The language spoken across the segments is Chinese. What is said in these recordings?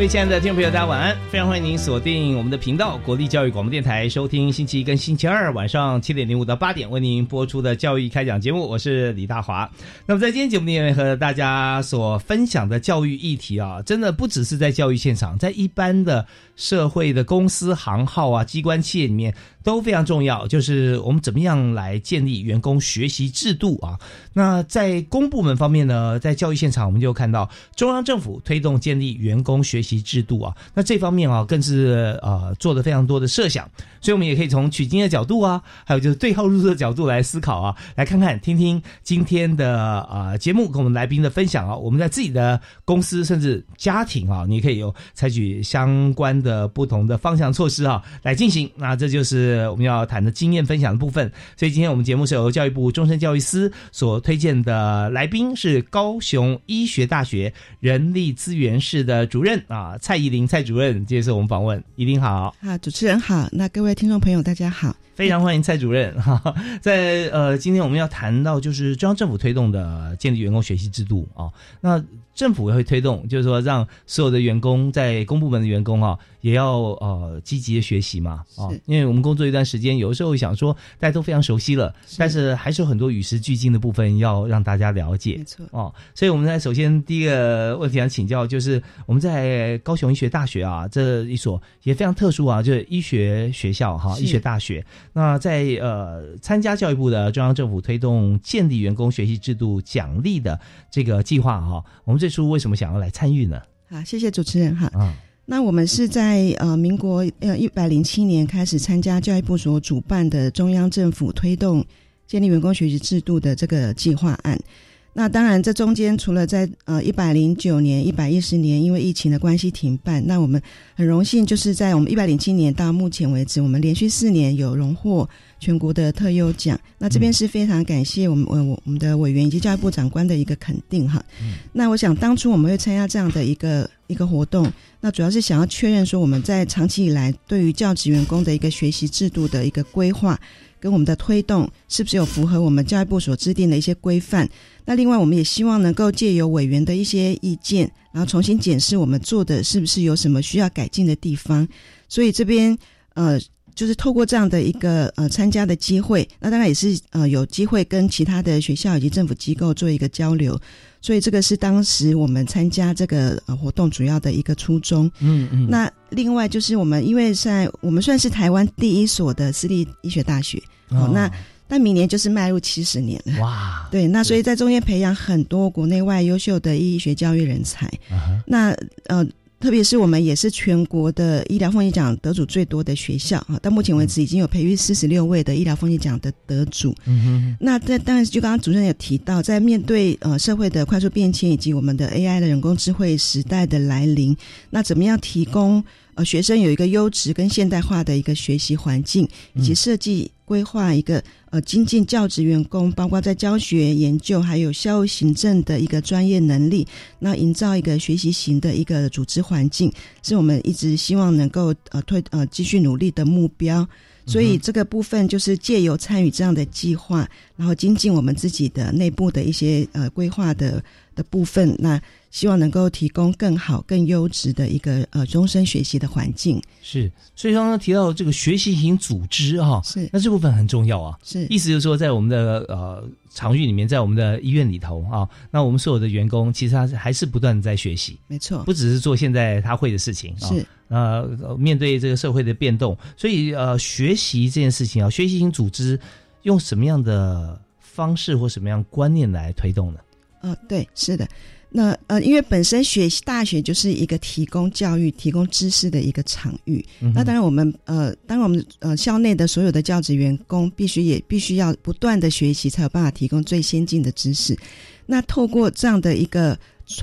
各位亲爱的听众朋友，大家晚安！非常欢迎您锁定我们的频道——国立教育广播电台，收听星期一跟星期二晚上七点零五到八点为您播出的教育开讲节目。我是李大华。那么在今天节目里面和大家所分享的教育议题啊，真的不只是在教育现场，在一般的社会的公司行号啊、机关企业里面都非常重要。就是我们怎么样来建立员工学习制度啊？那在公部门方面呢，在教育现场我们就看到中央政府推动建立员工学习。制度啊，那这方面啊，更是呃做的非常多的设想，所以我们也可以从取经的角度啊，还有就是对号入座的角度来思考啊，来看看听听今天的啊节目跟我们来宾的分享啊，我们在自己的公司甚至家庭啊，你可以有采取相关的不同的方向措施啊来进行，那这就是我们要谈的经验分享的部分。所以今天我们节目是由教育部终身教育司所推荐的来宾是高雄医学大学人力资源室的主任啊。蔡依林蔡主任接受我们访问，依林好，啊，主持人好，那各位听众朋友大家好，非常欢迎蔡主任哈，在呃，今天我们要谈到就是中央政府推动的建立员工学习制度啊，那。政府也会推动，就是说让所有的员工在公部门的员工啊，也要呃积极的学习嘛啊，因为我们工作一段时间，有的时候想说大家都非常熟悉了，但是还是有很多与时俱进的部分要让大家了解，没错哦。所以我们在首先第一个问题想请教，就是我们在高雄医学大学啊这一所也非常特殊啊，就是医学学校哈，医学大学。那在呃参加教育部的中央政府推动建立员工学习制度奖励的这个计划哈，我们最。初为什么想要来参与呢？好，谢谢主持人哈。嗯，那我们是在呃民国呃一百零七年开始参加教育部所主办的中央政府推动建立员工学习制度的这个计划案。那当然，这中间除了在呃一百零九年、一百一十年因为疫情的关系停办，那我们很荣幸就是在我们一百零七年到目前为止，我们连续四年有荣获全国的特优奖。那这边是非常感谢我们我我我们的委员以及教育部长官的一个肯定哈。那我想当初我们会参加这样的一个一个活动，那主要是想要确认说我们在长期以来对于教职员工的一个学习制度的一个规划。跟我们的推动是不是有符合我们教育部所制定的一些规范？那另外，我们也希望能够借由委员的一些意见，然后重新检视我们做的是不是有什么需要改进的地方。所以这边呃。就是透过这样的一个呃参加的机会，那当然也是呃有机会跟其他的学校以及政府机构做一个交流，所以这个是当时我们参加这个呃活动主要的一个初衷。嗯嗯。那另外就是我们因为在我们算是台湾第一所的私立医学大学，哦，那但明年就是迈入七十年了。哇。对，那所以在中间培养很多国内外优秀的医学教育人才。那呃。特别是我们也是全国的医疗风险奖得主最多的学校啊，到目前为止已经有培育四十六位的医疗风险奖的得主。嗯哼。那在当然就刚刚主持人有提到，在面对呃社会的快速变迁以及我们的 AI 的人工智慧时代的来临，那怎么样提供？呃，学生有一个优质跟现代化的一个学习环境，以及设计规划一个呃精进教职员工，包括在教学、研究还有校务行政的一个专业能力，那营造一个学习型的一个组织环境，是我们一直希望能够呃推呃继续努力的目标。所以这个部分就是借由参与这样的计划，然后精进我们自己的内部的一些呃规划的的部分，那希望能够提供更好、更优质的一个呃终身学习的环境。是，所以刚刚提到这个学习型组织哈，是那这部分很重要啊。是意思就是说，在我们的呃场域里面，在我们的医院里头啊，那我们所有的员工其实他还是不断的在学习，没错，不只是做现在他会的事情啊。是呃，面对这个社会的变动，所以呃，学习这件事情啊，学习型组织用什么样的方式或什么样观念来推动呢？呃，对，是的。那呃，因为本身学习大学就是一个提供教育、提供知识的一个场域。那当然，我们呃，当然我们呃校内的所有的教职员工必须也必须要不断的学习，才有办法提供最先进的知识。那透过这样的一个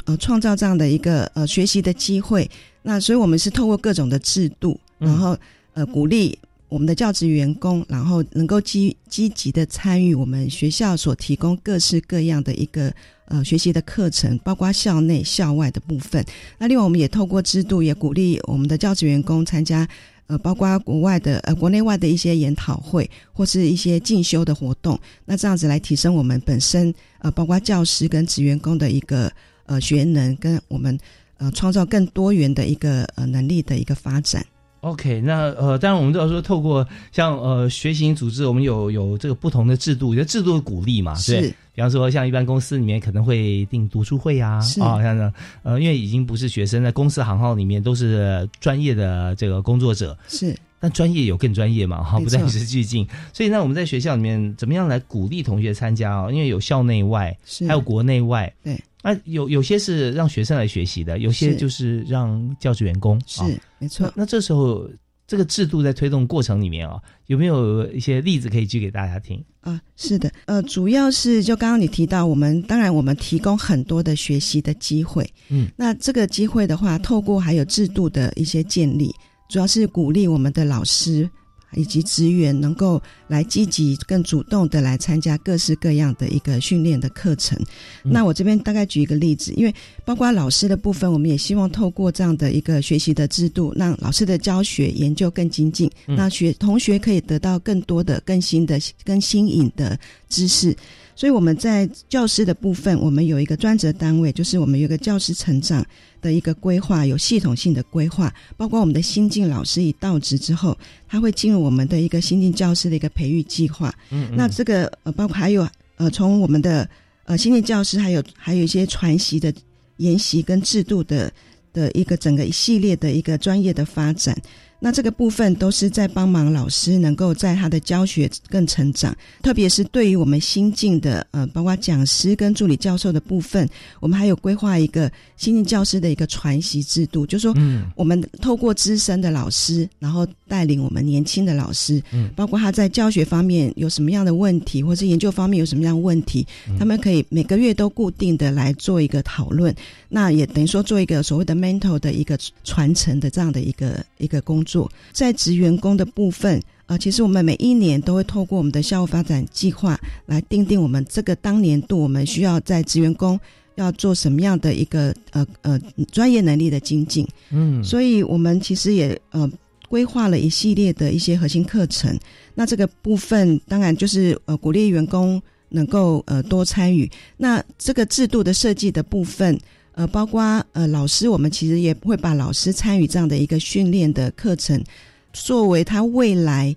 呃创造这样的一个呃学习的机会，那所以我们是透过各种的制度，然后呃鼓励我们的教职员工，然后能够积积极的参与我们学校所提供各式各样的一个。呃，学习的课程包括校内、校外的部分。那另外，我们也透过制度，也鼓励我们的教职员工参加呃，包括国外的呃，国内外的一些研讨会或是一些进修的活动。那这样子来提升我们本身呃，包括教师跟职员工的一个呃学能，跟我们呃创造更多元的一个呃能力的一个发展。OK，那呃，当然我们都要说，透过像呃学习组织，我们有有这个不同的制度，有制度的鼓励嘛，是。比方说，像一般公司里面可能会定读书会呀，啊，像这呃，因为已经不是学生，在公司行号里面都是专业的这个工作者，是。但专业有更专业嘛，哈，不再与时俱进。所以呢，我们在学校里面怎么样来鼓励同学参加啊？因为有校内外，还有国内外，对。啊，有有些是让学生来学习的，有些就是让教职员工，是没错。那这时候。这个制度在推动过程里面啊，有没有一些例子可以举给大家听啊？是的，呃，主要是就刚刚你提到，我们当然我们提供很多的学习的机会，嗯，那这个机会的话，透过还有制度的一些建立，主要是鼓励我们的老师。以及职员能够来积极、更主动的来参加各式各样的一个训练的课程。那我这边大概举一个例子，因为包括老师的部分，我们也希望透过这样的一个学习的制度，让老师的教学研究更精进，那学同学可以得到更多的、更新的、更新颖的知识。所以我们在教师的部分，我们有一个专责单位，就是我们有一个教师成长的一个规划，有系统性的规划，包括我们的新进老师一到职之后，他会进入我们的一个新进教师的一个培育计划。嗯，那这个呃，包括还有呃，从我们的呃新进教师，还有还有一些传习的研习跟制度的的一个整个一系列的一个专业的发展。那这个部分都是在帮忙老师能够在他的教学更成长，特别是对于我们新进的呃，包括讲师跟助理教授的部分，我们还有规划一个新进教师的一个传习制度，就是说，嗯，我们透过资深的老师，然后带领我们年轻的老师，嗯，包括他在教学方面有什么样的问题，或是研究方面有什么样的问题，他们可以每个月都固定的来做一个讨论，那也等于说做一个所谓的 mental 的一个传承的这样的一个一个工。做在职员工的部分，呃，其实我们每一年都会透过我们的校务发展计划来定定我们这个当年度我们需要在职员工要做什么样的一个呃呃专业能力的精进。嗯，所以我们其实也呃规划了一系列的一些核心课程。那这个部分当然就是呃鼓励员工能够呃多参与。那这个制度的设计的部分。呃，包括呃老师，我们其实也会把老师参与这样的一个训练的课程，作为他未来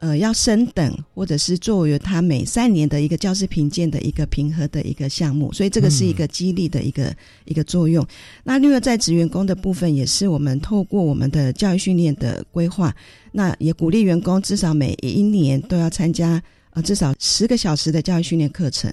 呃要升等，或者是作为他每三年的一个教师评鉴的一个评核的一个项目，所以这个是一个激励的一个一个作用。那另外在职员工的部分，也是我们透过我们的教育训练的规划，那也鼓励员工至少每一年都要参加。至少十个小时的教育训练课程。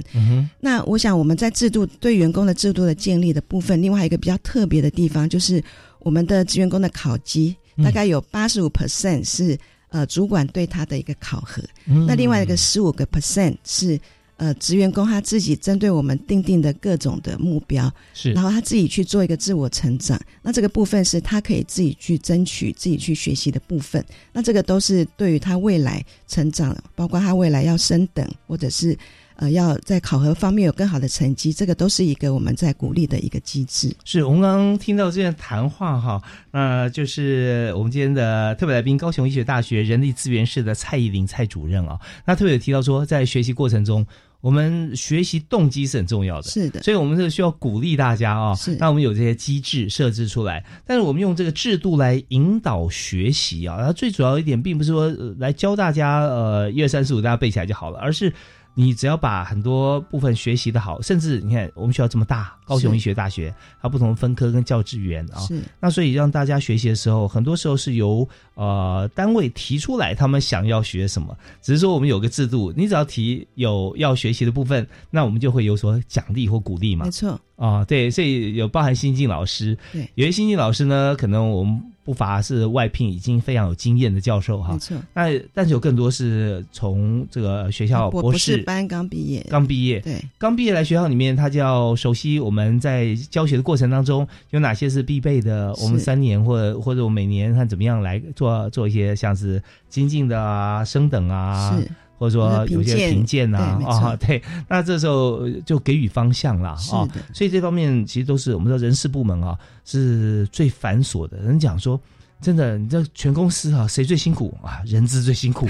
那我想我们在制度对员工的制度的建立的部分，另外一个比较特别的地方，就是我们的职员工的考绩大概有八十五 percent 是呃主管对他的一个考核，那另外一个十五个 percent 是。呃，职员工他自己针对我们定定的各种的目标，是，然后他自己去做一个自我成长。那这个部分是他可以自己去争取、自己去学习的部分。那这个都是对于他未来成长，包括他未来要升等，或者是。呃，要在考核方面有更好的成绩，这个都是一个我们在鼓励的一个机制。是我们刚刚听到这样谈话哈，那就是我们今天的特别来宾，高雄医学大学人力资源室的蔡依林蔡主任啊，那特别有提到说，在学习过程中。我们学习动机是很重要的，是的，所以我们是需要鼓励大家啊、是那我们有这些机制设置出来，但是我们用这个制度来引导学习啊，然后最主要一点，并不是说、呃来教大家呃一二三四五大家背起来就好了，而是你只要把很多部分学习的好，甚至你看我们学校这么大，高雄医学大学，它不同的分科跟教职员啊，是。那所以让大家学习的时候，很多时候是由呃单位提出来他们想要学什么，只是说我们有个制度，你只要提有要学习的部分，那我们就会有所奖励或鼓励嘛没。错，啊、对，所以有包含新进老师，对有些新进老师呢，可能我们不乏是外聘已经非常有经验的教授哈没。错。那但是有更多是从这个学校博士士班刚毕业，刚毕业，对，刚毕业来学校里面，他就要熟悉我们在教学的过程当中有哪些是必备的。我们三年或者或者我们每年看怎么样来做做做一些像是精进的啊、升等啊，或者说有些评鉴。啊啊对。那这时候就给予方向了啊。所以这方面其实都是我们的人事部门啊是最繁琐的。人讲说。真的，你知道全公司啊，谁最辛苦啊？人资最辛苦，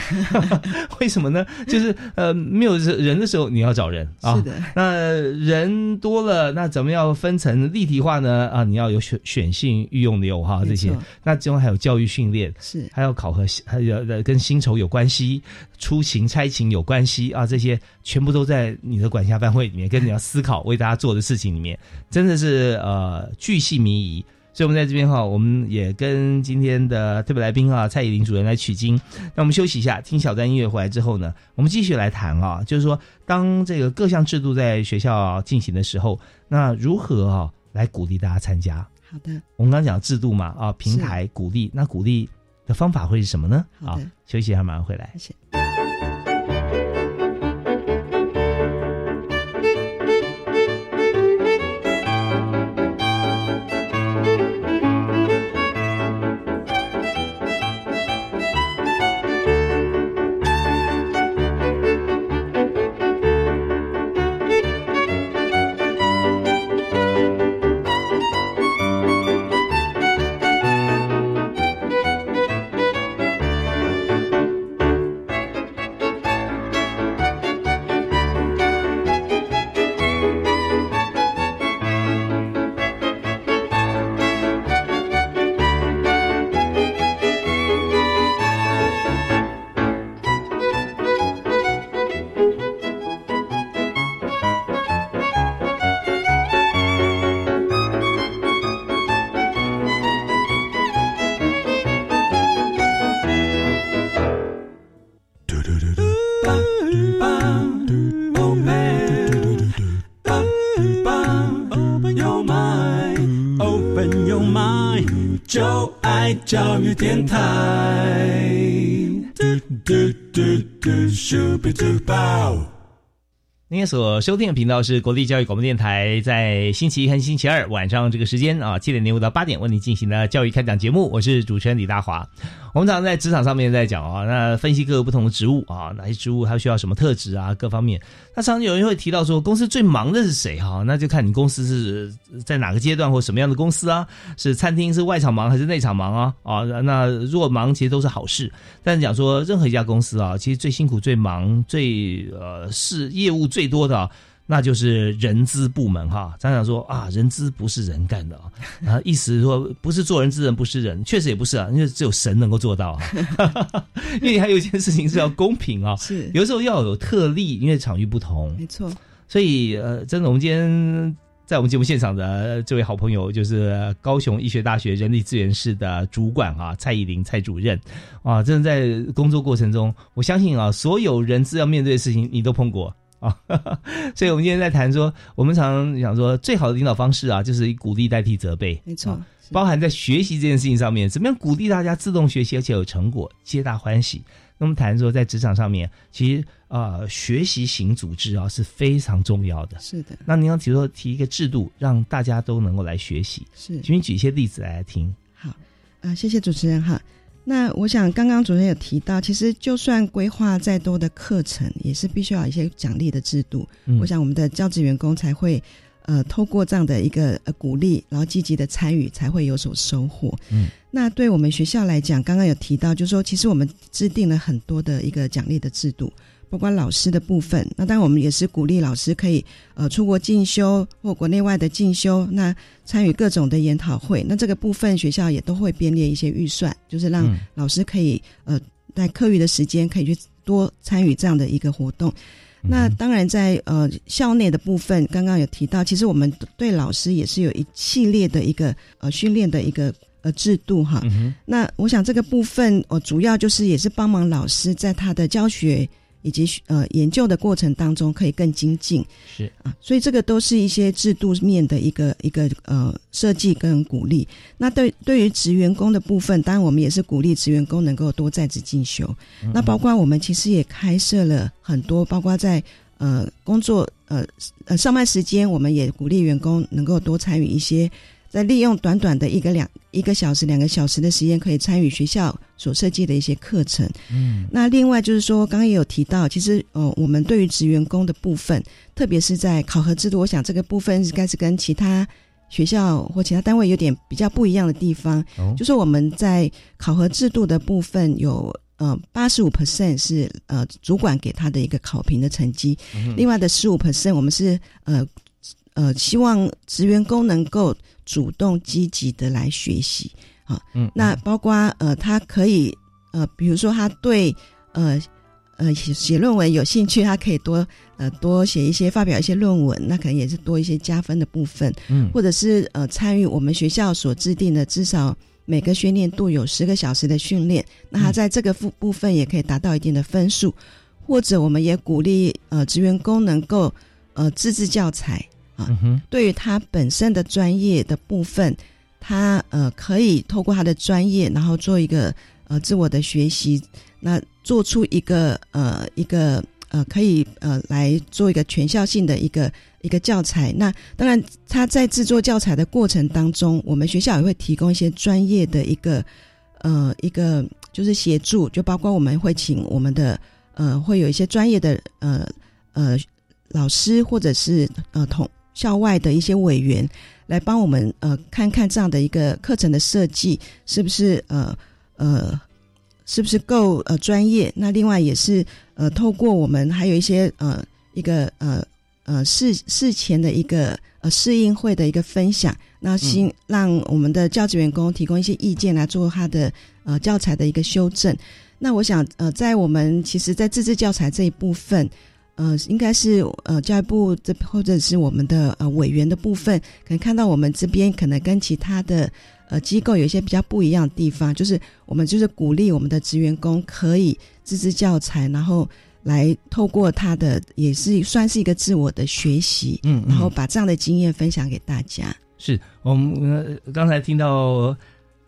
为什么呢？就是呃，没有人的时候，你要找人啊。是的，那人多了，那怎么样分成立体化呢？啊，你要有选选性、御用流哈这些。那其中还有教育训练，是还有考核，还有呃跟薪酬有关系、出勤差勤有关系啊，这些全部都在你的管辖范围里面，跟你要思考为大家做的事情里面，真的是呃巨细靡遗。所以，我们在这边哈，我们也跟今天的特别来宾啊，蔡依林主任来取经。那我们休息一下，听小段音乐回来之后呢，我们继续来谈啊，就是说，当这个各项制度在学校进行的时候，那如何啊来鼓励大家参加？好的，我们刚刚讲制度嘛，啊，平台鼓励，那鼓励的方法会是什么呢？好休息一下，马上回来。谢谢。电台。嘟嘟嘟嘟，Super Duper。您所收听的频道是国立教育广播电台，在星期一和星期二晚上这个时间啊，七点零五到八点为您进行的教育开讲节目，我是主持人李大华。我们常在职场上面在讲啊，那分析各个不同的职务啊，哪些职务它需要什么特质啊，各方面。那常常有人会提到说，公司最忙的是谁哈、那就看你公司是在哪个阶段或什么样的公司啊，是餐厅是外场忙还是内场忙啊？啊，那如果忙其实都是好事。但是讲说任何一家公司啊，其实最辛苦、最忙、最呃是业务最多的、那就是人资部门哈，常常说啊，人资不是人干的啊，啊，意思是说不是做人之人不是人，确实也不是啊，因为只有神能够做到啊，因为还有一件事情是要公平啊，是。有时候要有特例，因为场域不同，没错，所以呃，真的，我们今天在我们节目现场的这位好朋友，就是高雄医学大学人力资源室的主管啊，蔡依林蔡主任。啊，真的在工作过程中，我相信啊，所有人资要面对的事情，你都碰过。啊，所以我们今天在谈说，我们常常讲说，最好的领导方式啊，就是以鼓励代替责备，没错啊，包含在学习这件事情上面，怎么样鼓励大家自动学习，而且有成果，皆大欢喜。那么谈说，在职场上面，其实啊、呃学习型组织啊是非常重要的。是的，那您要提说提一个制度，让大家都能够来学习，是请你举一些例子来听。好，啊、谢谢主持人哈。那我想刚刚主任有提到，其实就算规划再多的课程，也是必须要有一些奖励的制度。嗯我想我们的教职员工才会，呃，透过这样的一个呃鼓励，然后积极的参与，才会有所收获。嗯，那对我们学校来讲，刚刚有提到，就是说，其实我们制定了很多的一个奖励的制度，包括老师的部分。那当然，我们也是鼓励老师可以呃出国进修或国内外的进修，那参与各种的研讨会。那这个部分学校也都会编列一些预算，就是让老师可以呃在课余的时间可以去多参与这样的一个活动。那当然，在呃校内的部分，刚刚有提到，其实我们对老师也是有一系列的一个呃训练的一个呃制度哈。那我想这个部分，我主要就是也是帮忙老师在他的教学。以及呃研究的过程当中可以更精进，是啊，所以这个都是一些制度面的一个一个呃设计跟鼓励。那对对于职员工的部分，当然我们也是鼓励职员工能够多在职进修。那包括我们其实也开设了很多，包括在呃工作呃呃上班时间，我们也鼓励员工能够多参与一些。在利用短短的一个两一个小时、两个小时的时间，可以参与学校所设计的一些课程。嗯，那另外就是说，刚刚也有提到，其实呃，我们对于职员工的部分，特别是在考核制度，我想这个部分应该是跟其他学校或其他单位有点比较不一样的地方。哦，就是我们在考核制度的部分，有呃八十五 percent 是呃主管给他的一个考评的成绩，另外的十五 percent 我们是呃呃希望职员工能够。主动积极的来学习。啊，嗯，那包括呃，他可以呃，比如说他对呃呃写写论文有兴趣，他可以多呃多写一些发表一些论文，那可能也是多一些加分的部分，嗯，或者是呃参与我们学校所制定的至少每个训练度有十个小时的训练，那他在这个部部分也可以达到一定的分数，或者我们也鼓励呃职员工能够呃自制教材。啊，对于他本身的专业的部分，他呃可以透过他的专业，然后做一个呃自我的学习，那做出一个呃一个呃可以呃来做一个全校性的一个一个教材。那当然他在制作教材的过程当中，我们学校也会提供一些专业的一个呃一个就是协助，就包括我们会请我们的呃会有一些专业的呃呃老师或者是呃同。校外的一些委员来帮我们呃看看这样的一个课程的设计是不是呃呃是不是够呃专业？那另外也是呃透过我们还有一些呃一个呃呃事事前的一个呃适应会的一个分享，那新让我们的教职员工提供一些意见来做他的呃教材的一个修正。那我想呃在我们其实，在自制教材这一部分。呃，应该是呃教育部这或者是我们的呃委员的部分，可能看到我们这边可能跟其他的呃机构有一些比较不一样的地方，就是我们就是鼓励我们的职员工可以自制教材，然后来透过他的也是算是一个自我的学习，嗯，然后把这样的经验分享给大家。是我们刚才听到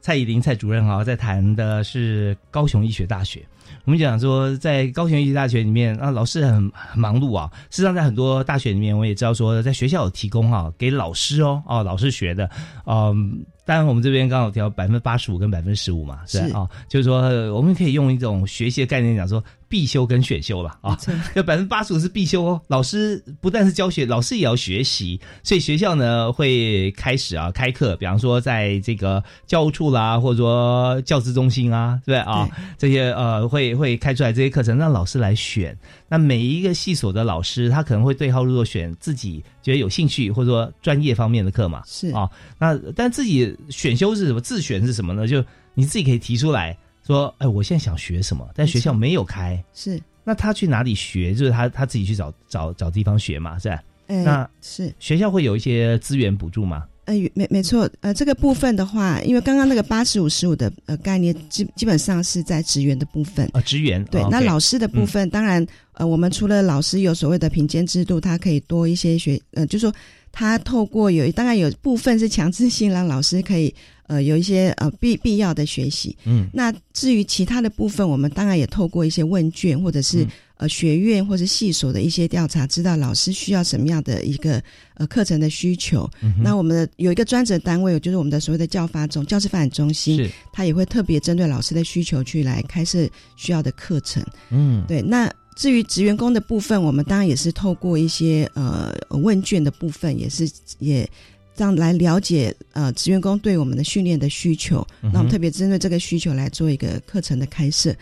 蔡依林蔡主任啊在谈的是高雄医学大学。我们讲说，在高雄医学大学里面啊，老师很很忙碌啊。事实上，在很多大学里面，我也知道说，在学校有提供哈，给老师哦，哦，老师学的，嗯。当然，我们这边刚好调百分之八十五跟百分之十五嘛，是啊，就是说我们可以用一种学习的概念讲说必修跟选修了，啊，就 百分之八十五是必修哦。老师不但是教学，老师也要学习，所以学校呢会开始啊开课，比方说在这个教务处啦，或者说教资中心啊，对啊，这些呃会会开出来这些课程，让老师来选。那每一个系所的老师，他可能会对号入座，选自己觉得有兴趣或者说专业方面的课嘛。是啊，那但自己选修是什么？自选是什么呢？就你自己可以提出来说，哎，我现在想学什么，但学校没有开。是，那他去哪里学？就是他他自己去找找找地方学嘛，是吧？那是学校会有一些资源补助吗？呃，没没错，呃，这个部分的话，因为刚刚那个八十五十五的呃概念，基基本上是在职员的部分啊，职员对，那老师的部分，当然，呃，我们除了老师有所谓的评鉴制度，他可以多一些学，呃，就说他透过有，当然有部分是强制性，让老师可以呃有一些呃必必要的学习，嗯，那至于其他的部分，我们当然也透过一些问卷或者是。呃，学院或者系所的一些调查，知道老师需要什么样的一个呃课程的需求。那我们的有一个专责单位，就是我们的所谓的教发中教师发展中心，他也会特别针对老师的需求去来开设需要的课程。嗯，对。那至于职员工的部分，我们当然也是透过一些呃问卷的部分，也是也这样来了解呃职员工对我们的训练的需求。那我们特别针对这个需求来做一个课程的开设。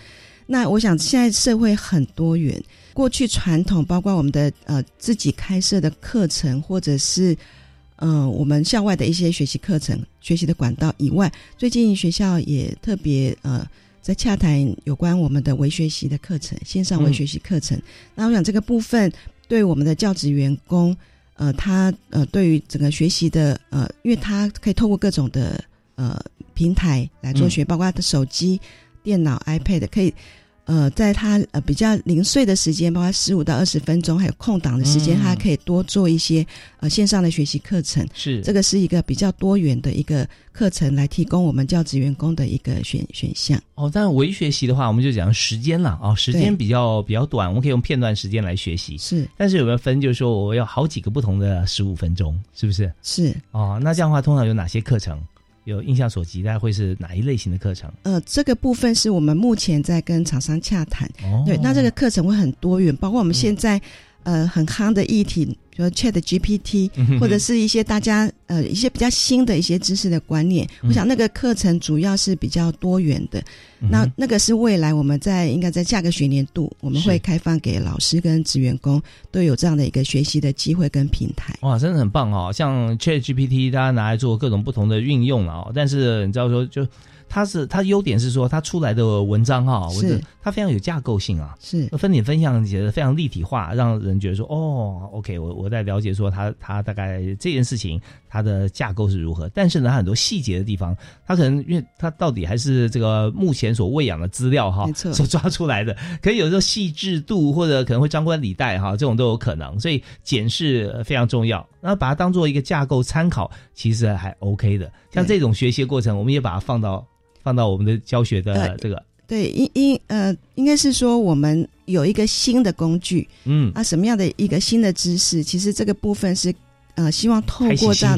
那我想现在社会很多元，过去传统包括我们的呃自己开设的课程，或者是呃我们校外的一些学习课程、学习的管道以外，最近学校也特别呃在洽谈有关我们的微学习的课程，线上微学习课程。那我想这个部分对我们的教职员工，呃，他呃对于整个学习的呃，因为他可以透过各种的呃平台来做学，包括他的手机。电脑、iPad 可以，呃，在他呃比较零碎的时间，包括十五到二十分钟，还有空档的时间，他可以多做一些呃线上的学习课程。是这个是一个比较多元的一个课程，来提供我们教职员工的一个选选项。哦，但微学习的话，我们就讲时间了啊，时间比较比较短，我们可以用片段时间来学习。是，但是有没有分？就是说我要好几个不同的十五分钟，是不是？是。哦，那这样的话，通常有哪些课程？有印象所及，大概会是哪一类型的课程？呃，这个部分是我们目前在跟厂商洽谈。哦，对，那这个课程会很多元，包括我们现在呃很夯的议题。比如 Chat GPT，或者是一些大家呃一些比较新的一些知识的观念，我想那个课程主要是比较多元的。那那个是未来我们在应该在下个学年度，我们会开放给老师跟职员工都有这样的一个学习的机会跟平台。哇，真的很棒哦！像 Chat GPT，大家拿来做各种不同的运用了哦。但是你知道说就。它是它优点是说，它出来的文章哈，是。它非常有架构性啊，是。分点分享写的非常立体化，让人觉得说哦，OK，我我在了解说它它大概这件事情它的架构是如何，但是呢，它很多细节的地方，它可能因为它到底还是这个目前所喂养的资料哈，所抓出来的，可以有时候细致度或者可能会张冠李戴哈，这种都有可能，所以检视非常重要，那把它当做一个架构参考，其实还 OK 的。像这种学习过程，我们也把它放到。放到我们的教学的这个对，应应呃，应该是说我们有一个新的工具，嗯啊，什么样的一个新的知识？其实这个部分是呃，希望透过这样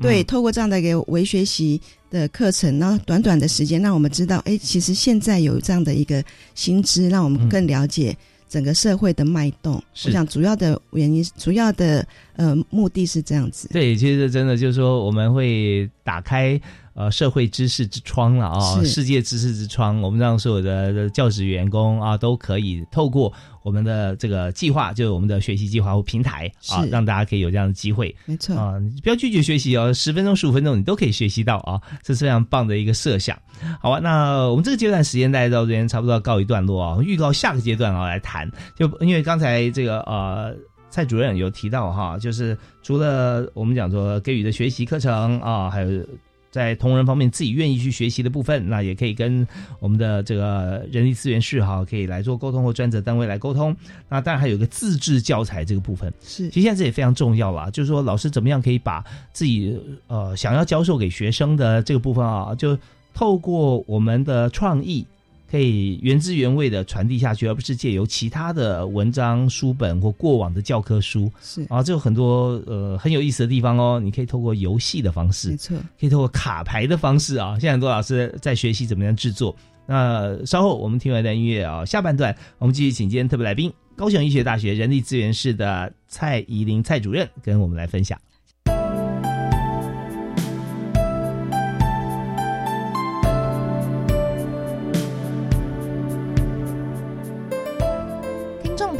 对，透过这样的一个微学习的课程，然后短短的时间，让我们知道，哎，其实现在有这样的一个新知，让我们更了解整个社会的脉动。我想主要的原因，主要的呃目的是这样子。对，其实真的就是说，我们会打开。呃，社会知识之窗了啊，世界知识之窗，我们让所有的教职员工啊，都可以透过我们的这个计划，就是我们的学习计划或平台啊，让大家可以有这样的机会。没错啊，不要拒绝学习哦，十分钟、十五分钟你都可以学习到啊，这是非常棒的一个设想。好吧，那我们这个阶段时间大家到这边差不多要告一段落啊，预告下个阶段啊来谈，就因为刚才这个呃蔡主任有提到哈，就是除了我们讲说给予的学习课程啊，还有。在同仁方面自己愿意去学习的部分，那也可以跟我们的这个人力资源室哈，可以来做沟通或专责单位来沟通。那当然还有一个自制教材这个部分，是其实现在这也非常重要啦，就是说老师怎么样可以把自己呃想要教授给学生的这个部分啊，就透过我们的创意。可以原汁原味的传递下去，而不是借由其他的文章、书本或过往的教科书。是啊，这有很多呃很有意思的地方哦。你可以透过游戏的方式，没错，可以透过卡牌的方式啊。现在很多老师在学习怎么样制作。那稍后我们听完段音乐啊，下半段我们继续请今天特别来宾，高雄医学大学人力资源室的蔡怡玲蔡主任跟我们来分享。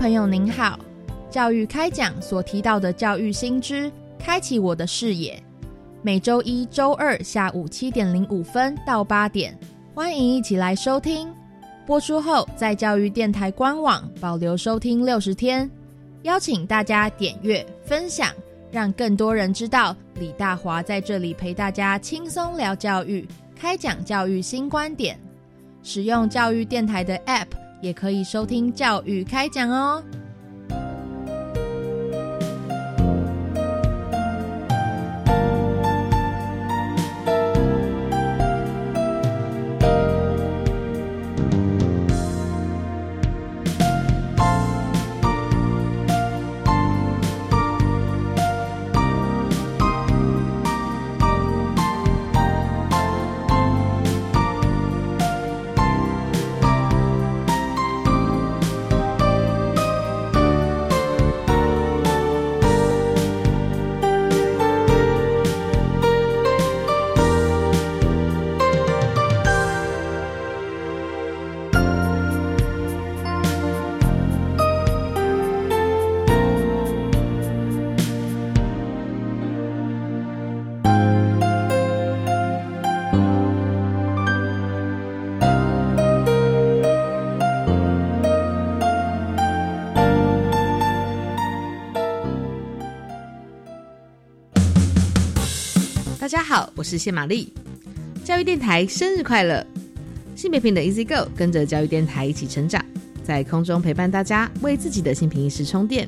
朋友您好，教育开讲所提到的教育新知，开启我的视野。每周一、周二下午七点零五分到八点，欢迎一起来收听。播出后，在教育电台官网保留收听六十天，邀请大家点阅分享，让更多人知道李大华在这里陪大家轻松聊教育，开讲教育新观点。使用教育电台的 App。也可以收听教育开讲哦。大家好，我是谢玛丽。教育电台生日快乐！性别平等 Easy Go，跟着教育电台一起成长，在空中陪伴大家，为自己的性平意识充电。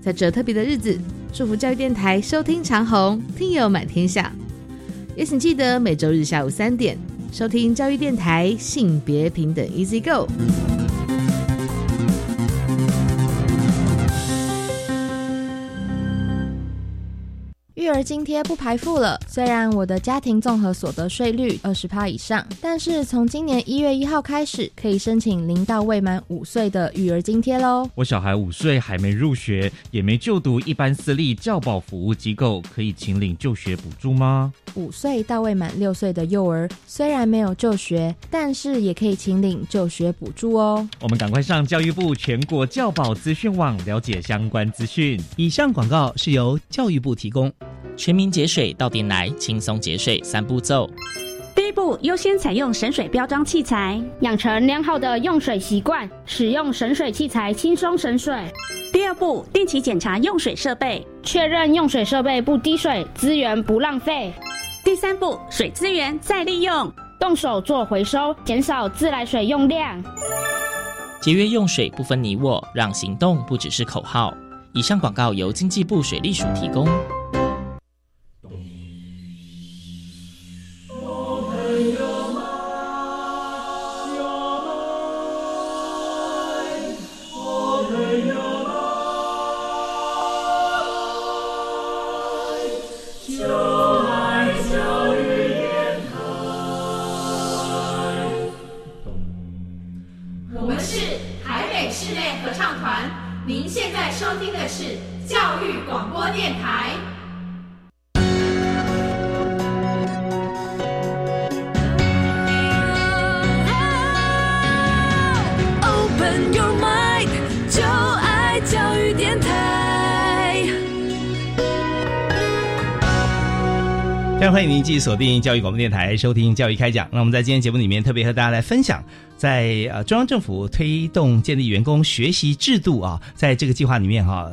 在这特别的日子，祝福教育电台收听长虹，听友满天下。也请记得每周日下午三点收听教育电台性别平等 Easy Go。津贴不排付了。虽然我的家庭综合所得税率二十趴以上，但是从今年一月一号开始，可以申请零到未满五岁的育儿津贴喽。我小孩五岁还没入学，也没就读一般私立教保服务机构，可以请领就学补助吗？五岁到未满六岁的幼儿虽然没有就学，但是也可以请领就学补助哦。我们赶快上教育部全国教保资讯网了解相关资讯。以上广告是由教育部提供。全民节水到点来，轻松节水三步骤。第一步，优先采用省水标章器材，养成良好的用水习惯，使用省水器材轻松省水。第二步，定期检查用水设备，确认用水设备不滴水，资源不浪费。第三步，水资源再利用，动手做回收，减少自来水用量。节约用水不分你我，让行动不只是口号。以上广告由经济部水利署提供。锁定教育广播电台，收听教育开讲。那我们在今天节目里面特别和大家来分享，在呃中央政府推动建立员工学习制度啊，在这个计划里面哈。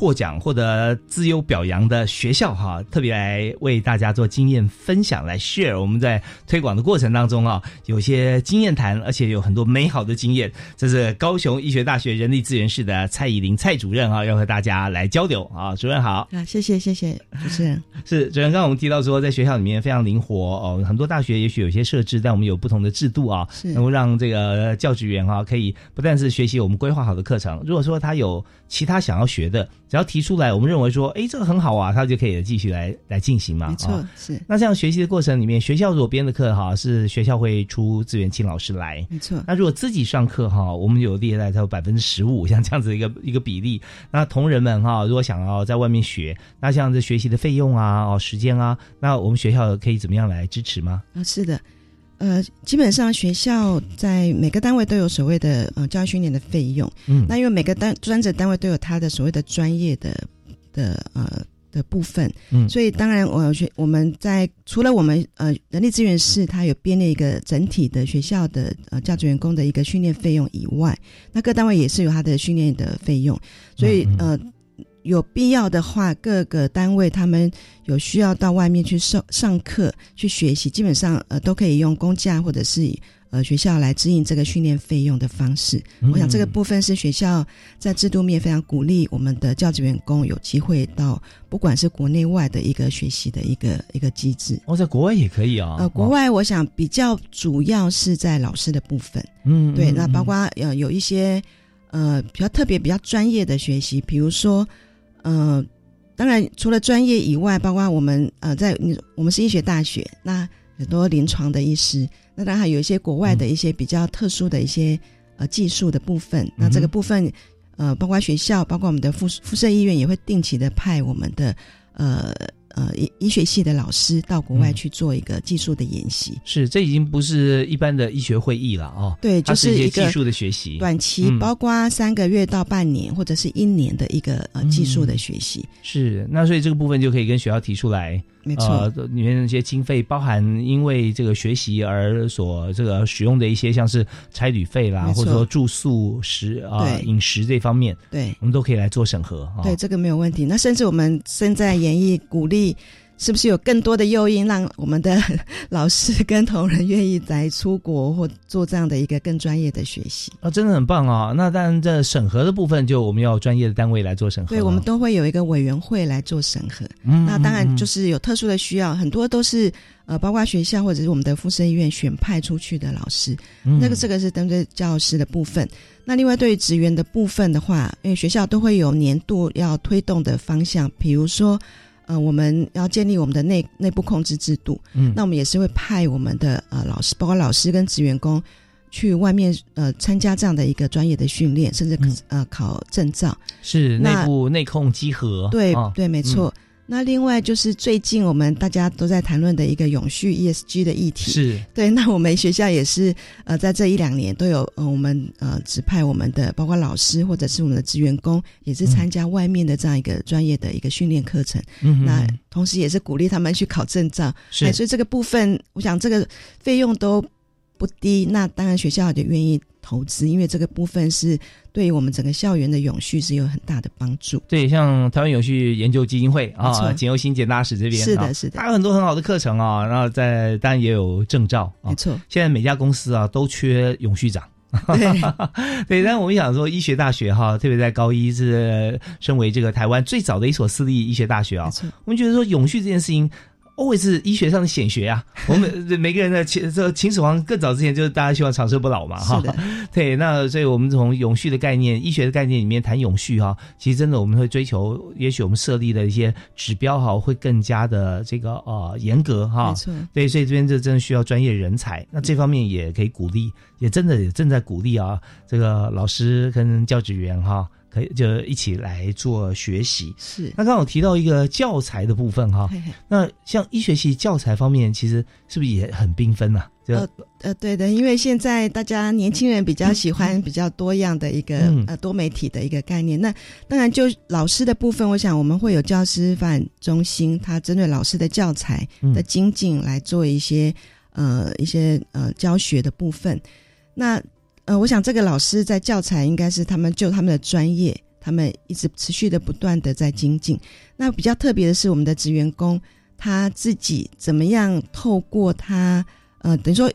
获奖获得自优表扬的学校哈，特别来为大家做经验分享，来 share 我们在推广的过程当中啊，有些经验谈，而且有很多美好的经验。这是高雄医学大学人力资源室的蔡以玲蔡主任啊，要和大家来交流啊。主任好啊，谢谢谢谢主持人。是主任，刚刚我们提到说，在学校里面非常灵活哦，很多大学也许有些设置，但我们有不同的制度啊，能够让这个教职员哈可以不但是学习我们规划好的课程，如果说他有其他想要学的。只要提出来，我们认为说，哎，这个很好啊，他就可以继续来来进行嘛。没错，是。那这样学习的过程里面，学校如果编的课哈，是学校会出资源请老师来。没错。那如果自己上课哈，我们有列在有百分之十五，像这样子一个一个比例。那同仁们哈，如果想要在外面学，那像这学习的费用啊、哦时间啊，那我们学校可以怎么样来支持吗？啊，是的。呃，基本上学校在每个单位都有所谓的呃教育训练的费用，嗯，那因为每个单专职单位都有它的所谓的专业的的呃的部分，嗯，所以当然我学我们在除了我们呃人力资源室它有编列一个整体的学校的呃教职员工的一个训练费用以外，那各单位也是有它的训练的费用，所以呃。有必要的话，各个单位他们有需要到外面去上上课去学习，基本上呃都可以用公假或者是呃学校来支应这个训练费用的方式。我想这个部分是学校在制度面非常鼓励我们的教职员工有机会到不管是国内外的一个学习的一个一个机制。哦，在国外也可以啊。呃，国外我想比较主要是在老师的部分。嗯，对，那包括呃有一些呃比较特别、比较专业的学习，比如说。呃，当然，除了专业以外，包括我们呃，在你我们是医学大学，那很多临床的医师，那当然还有一些国外的一些比较特殊的一些呃技术的部分。那这个部分，呃，包括学校，包括我们的附附设医院，也会定期的派我们的呃。呃，医医学系的老师到国外去做一个技术的研习，是这已经不是一般的医学会议了哦。对，就是一个技术的学习，短期包括三个月到半年或者是一年的一个呃技术的学习。是，那所以这个部分就可以跟学校提出来。没错，里面那些经费包含因为这个学习而所这个使用的一些，像是差旅费啦，或者说住宿食啊饮食这方面，对，我们都可以来做审核。对，这个没有问题。那甚至我们现在演艺鼓励是不是有更多的诱因，让我们的 老师跟同仁愿意来出国或做这样的一个更专业的学习？啊，真的很棒啊！那当然，这审核的部分，就我们要专业的单位来做审核。对，我们都会有一个委员会来做审核。嗯，那当然就是有特殊的需要，很多都是呃，包括学校或者是我们的附设医院选派出去的老师。那个这个是针对教师的部分。那另外对于职员的部分的话，因为学校都会有年度要推动的方向，比如说。呃，我们要建立我们的内内部控制制度。嗯，那我们也是会派我们的呃老师，包括老师跟职员工，去外面呃参加这样的一个专业的训练，甚至呃考证照。是内部内控稽核。对对，没错。那另外就是最近我们大家都在谈论的一个永续 ESG 的议题，是对。那我们学校也是呃，在这一两年都有呃，我们呃指派我们的包括老师或者是我们的职员工，也是参加外面的这样一个专业的一个训练课程。嗯，那同时也是鼓励他们去考证照。是，所以这个部分，我想这个费用都不低。那当然学校就愿意。投资，因为这个部分是对于我们整个校园的永续是有很大的帮助。对，像台湾永续研究基金会啊，简又新简大使这边是的，是的，它有很多很好的课程啊，然后在当然也有证照，没错。现在每家公司啊都缺永续长，对 对。但我们想说，医学大学哈，特别在高一是身为这个台湾最早的一所私立医学大学啊，我们觉得说永续这件事情。Always 是医学上的显学啊，我们每个人的秦这秦始皇更早之前就是大家希望长生不老嘛，哈，对，那所以我们从永续的概念、医学的概念里面谈永续哈，其实真的我们会追求，也许我们设立的一些指标哈，会更加的这个呃严格哈，对，所以这边就真的需要专业人才，那这方面也可以鼓励，也真的也正在鼓励啊，这个老师跟教职员哈。可以就一起来做学习。是，那刚好提到一个教材的部分哈。那像医学系教材方面，其实是不是也很缤纷呢？呃呃，对的，因为现在大家年轻人比较喜欢比较多样的一个呃多媒体的一个概念。那当然就老师的部分，我想我们会有教师发展中心，它针对老师的教材的精进来做一些呃一些呃教学的部分。那呃，我想这个老师在教材应该是他们就他们的专业，他们一直持续的不断的在精进。那比较特别的是，我们的职员工他自己怎么样透过他呃，等于说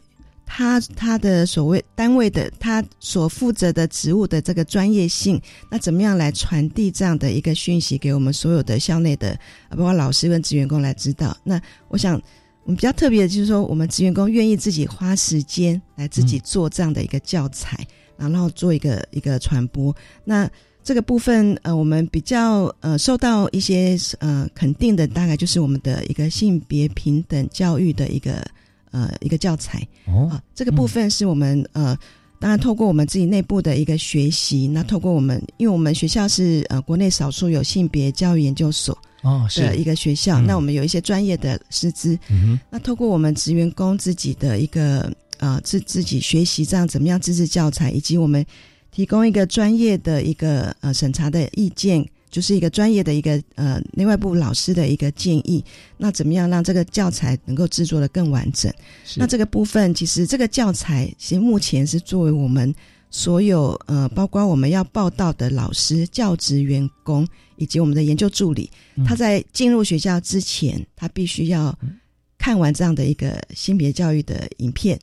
他他的所谓单位的他所负责的职务的这个专业性，那怎么样来传递这样的一个讯息给我们所有的校内的包括老师跟职员工来知道？那我想。我们比较特别的就是说，我们职员工愿意自己花时间来自己做这样的一个教材，然后做一个一个传播。那这个部分，呃，我们比较呃受到一些呃肯定的，大概就是我们的一个性别平等教育的一个呃一个教材。哦，这个部分是我们呃，当然透过我们自己内部的一个学习，那透过我们，因为我们学校是呃国内少数有性别教育研究所。哦，的一个学校，那我们有一些专业的师资，那透过我们职员工自己的一个呃自自己学习这样怎么样自制教材，以及我们提供一个专业的一个呃审查的意见，就是一个专业的一个呃内外部老师的一个建议，那怎么样让这个教材能够制作的更完整？那这个部分其实这个教材其实目前是作为我们。所有呃，包括我们要报道的老师、教职员工以及我们的研究助理，他在进入学校之前，他必须要看完这样的一个性别教育的影片。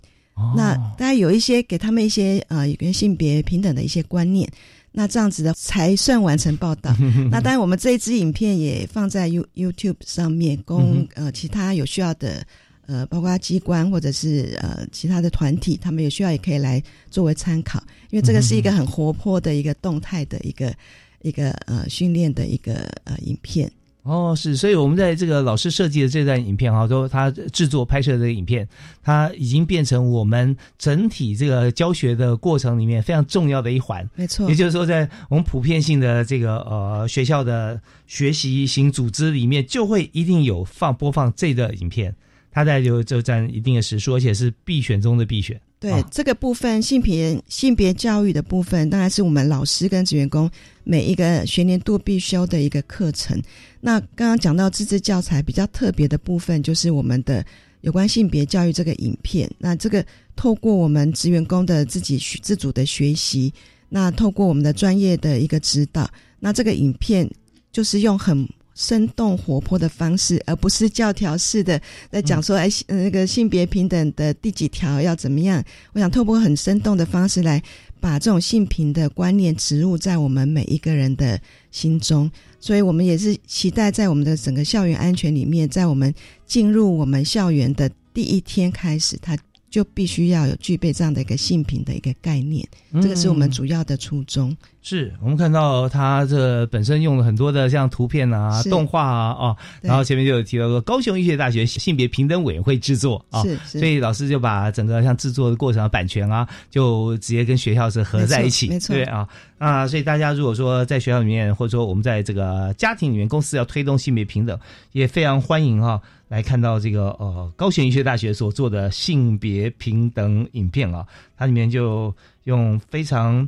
那大家有一些给他们一些呃，有关性别平等的一些观念，那这样子的才算完成报道。那当然，我们这一支影片也放在 You YouTube 上面，供呃其他有需要的。呃，包括机关或者是呃其他的团体，他们有需要也可以来作为参考，因为这个是一个很活泼的一个动态的一个一个呃训练的一个呃影片。哦，是，所以我们在这个老师设计的这段影片哈，都他制作拍摄的影片，它已经变成我们整体这个教学的过程里面非常重要的一环。没错，也就是说，在我们普遍性的这个呃学校的学习型组织里面，就会一定有放播放这个影片。它在就就占一定的时数，而且是必选中的必选。对这个部分，性别性别教育的部分，当然是我们老师跟职员工每一个学年度必修的一个课程。那刚刚讲到自制教材比较特别的部分，就是我们的有关性别教育这个影片。那这个透过我们职员工的自己自主的学习，那透过我们的专业的一个指导，那这个影片就是用很。生动活泼的方式，而不是教条式的在讲说，哎，那个性别平等的第几条要怎么样？我想透过很生动的方式来把这种性平的观念植入在我们每一个人的心中，所以我们也是期待在我们的整个校园安全里面，在我们进入我们校园的第一天开始，他。就必须要有具备这样的一个性平的一个概念，这个是我们主要的初衷。是我们看到它这本身用了很多的像图片啊、动画啊哦，然后前面就有提到说高雄医学大学性别平等委员会制作啊，所以老师就把整个像制作的过程、版权啊，就直接跟学校是合在一起，没错对啊。啊，所以大家如果说在学校里面，或者说我们在这个家庭里面，公司要推动性别平等，也非常欢迎哈。来看到这个呃高雄医学大学所做的性别平等影片啊，它里面就用非常。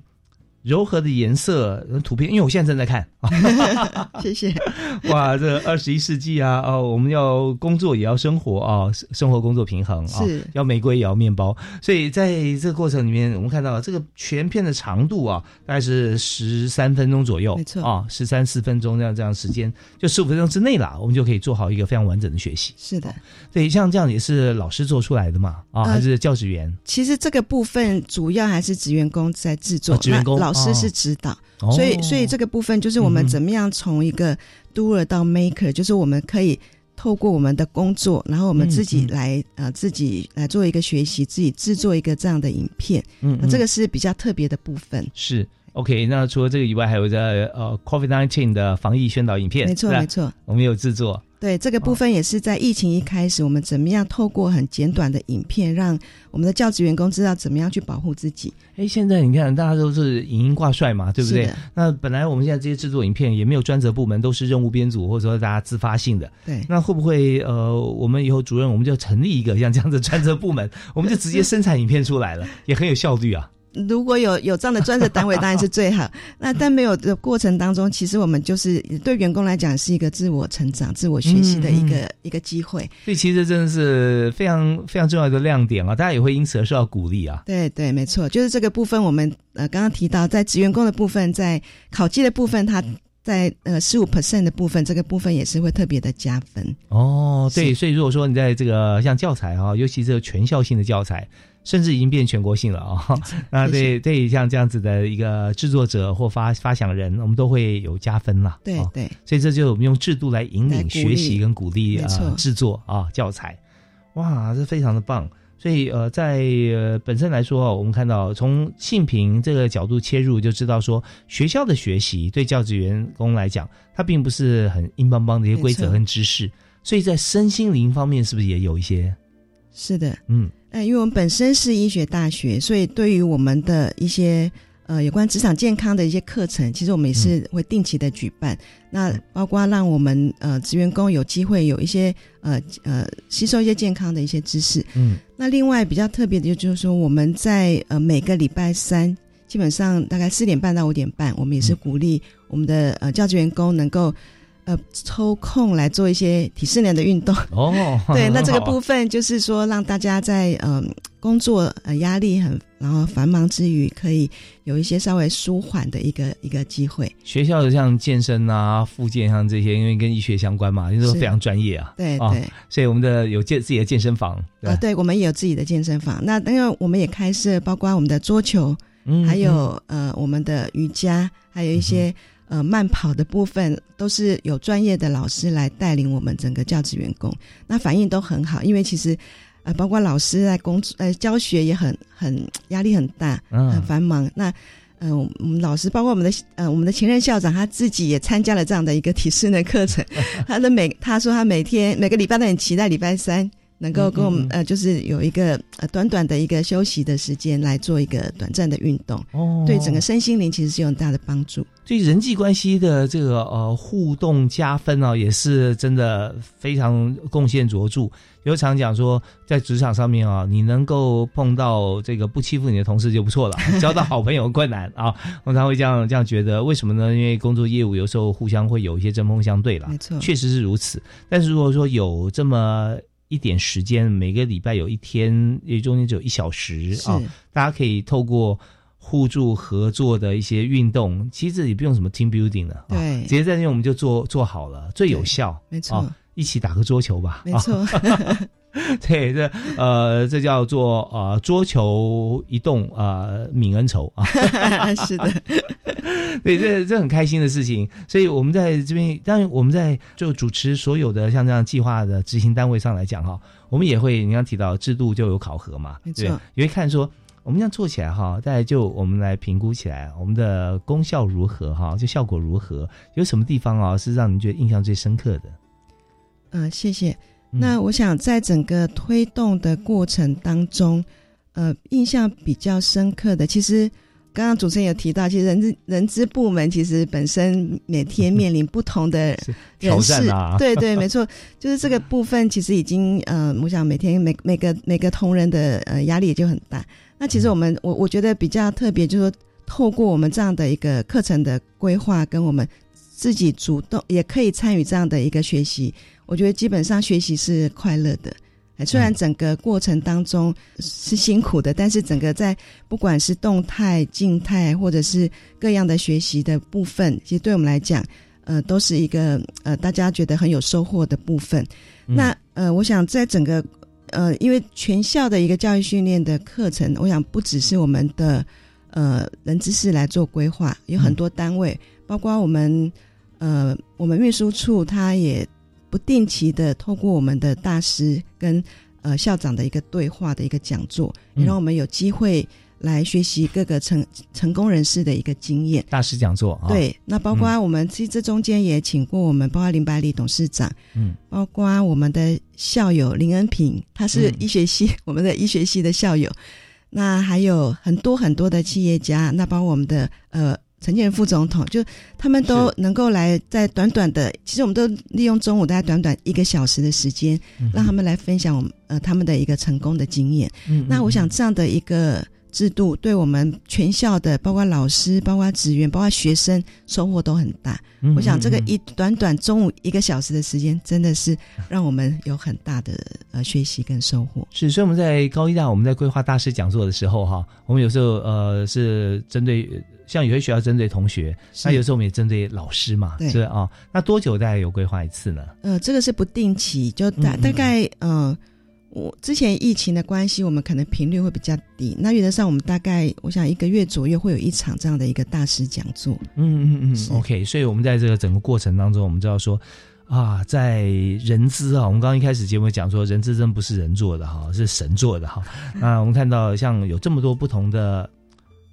柔和的颜色图片，因为我现在正在看。谢谢。哇，这二十一世纪啊，哦，我们要工作也要生活啊，生活工作平衡啊，是要玫瑰也要面包。所以在这个过程里面，我们看到这个全片的长度啊，大概是十三分钟左右，没错啊，十三四分钟这样这样时间，就十五分钟之内啦，我们就可以做好一个非常完整的学习。是的，对，像这样也是老师做出来的嘛，啊，还是教职员？其实这个部分主要还是职员工在制作，职员工老。师是指导，所以所以这个部分就是我们怎么样从一个 doer 到 maker，就是我们可以透过我们的工作，然后我们自己来呃自己来做一个学习，自己制作一个这样的影片，嗯，这个是比较特别的部分。是。OK，那除了这个以外，还有在呃 COVID nineteen 的防疫宣导影片，没错没错，我们有制作。对这个部分也是在疫情一开始，我们怎么样透过很简短的影片，让我们的教职员工知道怎么样去保护自己。哎，现在你看大家都是影音挂帅嘛，对不对？那本来我们现在这些制作影片也没有专责部门，都是任务编组或者说大家自发性的。对，那会不会呃，我们以后主任我们就成立一个像这样的专责部门，我们就直接生产影片出来了，也很有效率啊。如果有有这样的专职单位，当然是最好。那但没有的过程当中，其实我们就是对员工来讲是一个自我成长、自我学习的一个一个机会。所以其实真的是非常非常重要的亮点啊！大家也会因此而受到鼓励啊。对对，没错，就是这个部分。我们呃刚刚提到，在职员工的部分，在考绩的部分，它在呃十五 percent 的部分，这个部分也是会特别的加分。哦，对，所以如果说你在这个像教材啊，尤其是全校性的教材。甚至已经变全国性了啊！那对对，像这样子的一个制作者或发发想人，我们都会有加分了。对对，所以这就是我们用制度来引领学习跟鼓励啊制作啊教材。哇，这非常的棒！所以呃，在呃本身来说，我们看到从性平这个角度切入，就知道说学校的学习对教职员工来讲，它并不是很硬邦邦的一些规则跟知识，所以在身心灵方面是不是也有一些？是的，嗯。哎，因为我们本身是医学大学，所以对于我们的一些呃有关职场健康的一些课程，其实我们也是会定期的举办。那包括让我们呃职员工有机会有一些呃呃吸收一些健康的一些知识。嗯，那另外比较特别的就是说，我们在呃每个礼拜三，基本上大概四点半到五点半，我们也是鼓励我们的呃教职员工能够。呃，抽空来做一些体适能的运动哦。对，那这个部分就是说，让大家在嗯工作呃压力很然后繁忙之余，可以有一些稍微舒缓的一个一个机会。学校的像健身啊、复健像这些，因为跟医学相关嘛，就是非常专业啊。对对，所以我们的有健自己的健身房啊，对，我们也有自己的健身房。那因为我们也开设，包括我们的桌球，还有呃我们的瑜伽，还有一些。呃，慢跑的部分都是有专业的老师来带领我们整个教职员工，那反应都很好。因为其实，呃，包括老师在工作、呃教学也很很压力很大，很繁忙。那，嗯，我们老师包括我们的呃我们的前任校长，他自己也参加了这样的一个体适能课程。他的每他说他每天每个礼拜都很期待礼拜三。能够跟我们呃，就是有一个呃短短的一个休息的时间来做一个短暂的运动，哦，对整个身心灵其实是有很大的帮助。对人际关系的这个呃互动加分啊，也是真的非常贡献卓著。有常讲说，在职场上面啊，你能够碰到这个不欺负你的同事就不错了，交到好朋友困难啊。我常会这样这样觉得，为什么呢？因为工作业务有时候互相会有一些针锋相对了，没错，确实是如此。但是如果说有这么一点时间，每个礼拜有一天，也中间只有一小时啊，大家可以透过互助合作的一些运动，其实也不用什么 team building 了，对，直接在那边我们就做做好了，最有效，没错，一起打个桌球吧，没错。对，这呃，这叫做呃桌球移动呃泯恩仇啊，是的，对，这这很开心的事情。所以我们在这边，当然我们在就主持所有的像这样计划的执行单位上来讲哈，我们也会你刚提到制度就有考核嘛，没错，也会看说我们这样做起来哈，大家就我们来评估起来我们的功效如何哈，就效果如何，有什么地方啊是让您觉得印象最深刻的？嗯，谢谢。那我想，在整个推动的过程当中，呃，印象比较深刻的，其实刚刚主持人有提到，其实人资人资部门其实本身每天面临不同的 人事，对对，没错，就是这个部分其实已经，呃，我想每天每每个每个同仁的呃压力也就很大。那其实我们我我觉得比较特别，就是说透过我们这样的一个课程的规划，跟我们自己主动也可以参与这样的一个学习。我觉得基本上学习是快乐的，虽然整个过程当中是辛苦的，但是整个在不管是动态、静态，或者是各样的学习的部分，其实对我们来讲，呃，都是一个呃大家觉得很有收获的部分。那呃，我想在整个呃，因为全校的一个教育训练的课程，我想不只是我们的呃人知识来做规划，有很多单位，包括我们呃我们运输处，它也。不定期的透过我们的大师跟呃校长的一个对话的一个讲座，也让我们有机会来学习各个成成功人士的一个经验。大师讲座，对，那包括我们其实这中间也请过我们，包括林百里董事长，嗯，包括我们的校友林恩平，他是医学系 我们的医学系的校友，那还有很多很多的企业家，那包括我们的呃。陈建副总统，就他们都能够来，在短短的，其实我们都利用中午大概短短一个小时的时间，让他们来分享我们呃他们的一个成功的经验。那我想这样的一个。制度对我们全校的，包括老师、包括职员、包括学生，收获都很大。我想这个一短短中午一个小时的时间，真的是让我们有很大的呃学习跟收获。是，所以我们在高一大，我们在规划大师讲座的时候，哈，我们有时候呃是针对像有些学校针对同学，那有时候我们也针对老师嘛，是啊。那多久大概有规划一次呢？呃，这个是不定期，就大大概嗯。我之前疫情的关系，我们可能频率会比较低。那原则上，我们大概我想一个月左右会有一场这样的一个大师讲座。嗯嗯嗯，OK。所以，我们在这个整个过程当中，我们知道说啊，在人资啊，我们刚刚一开始节目讲说，人资真不是人做的哈，是神做的哈。那我们看到像有这么多不同的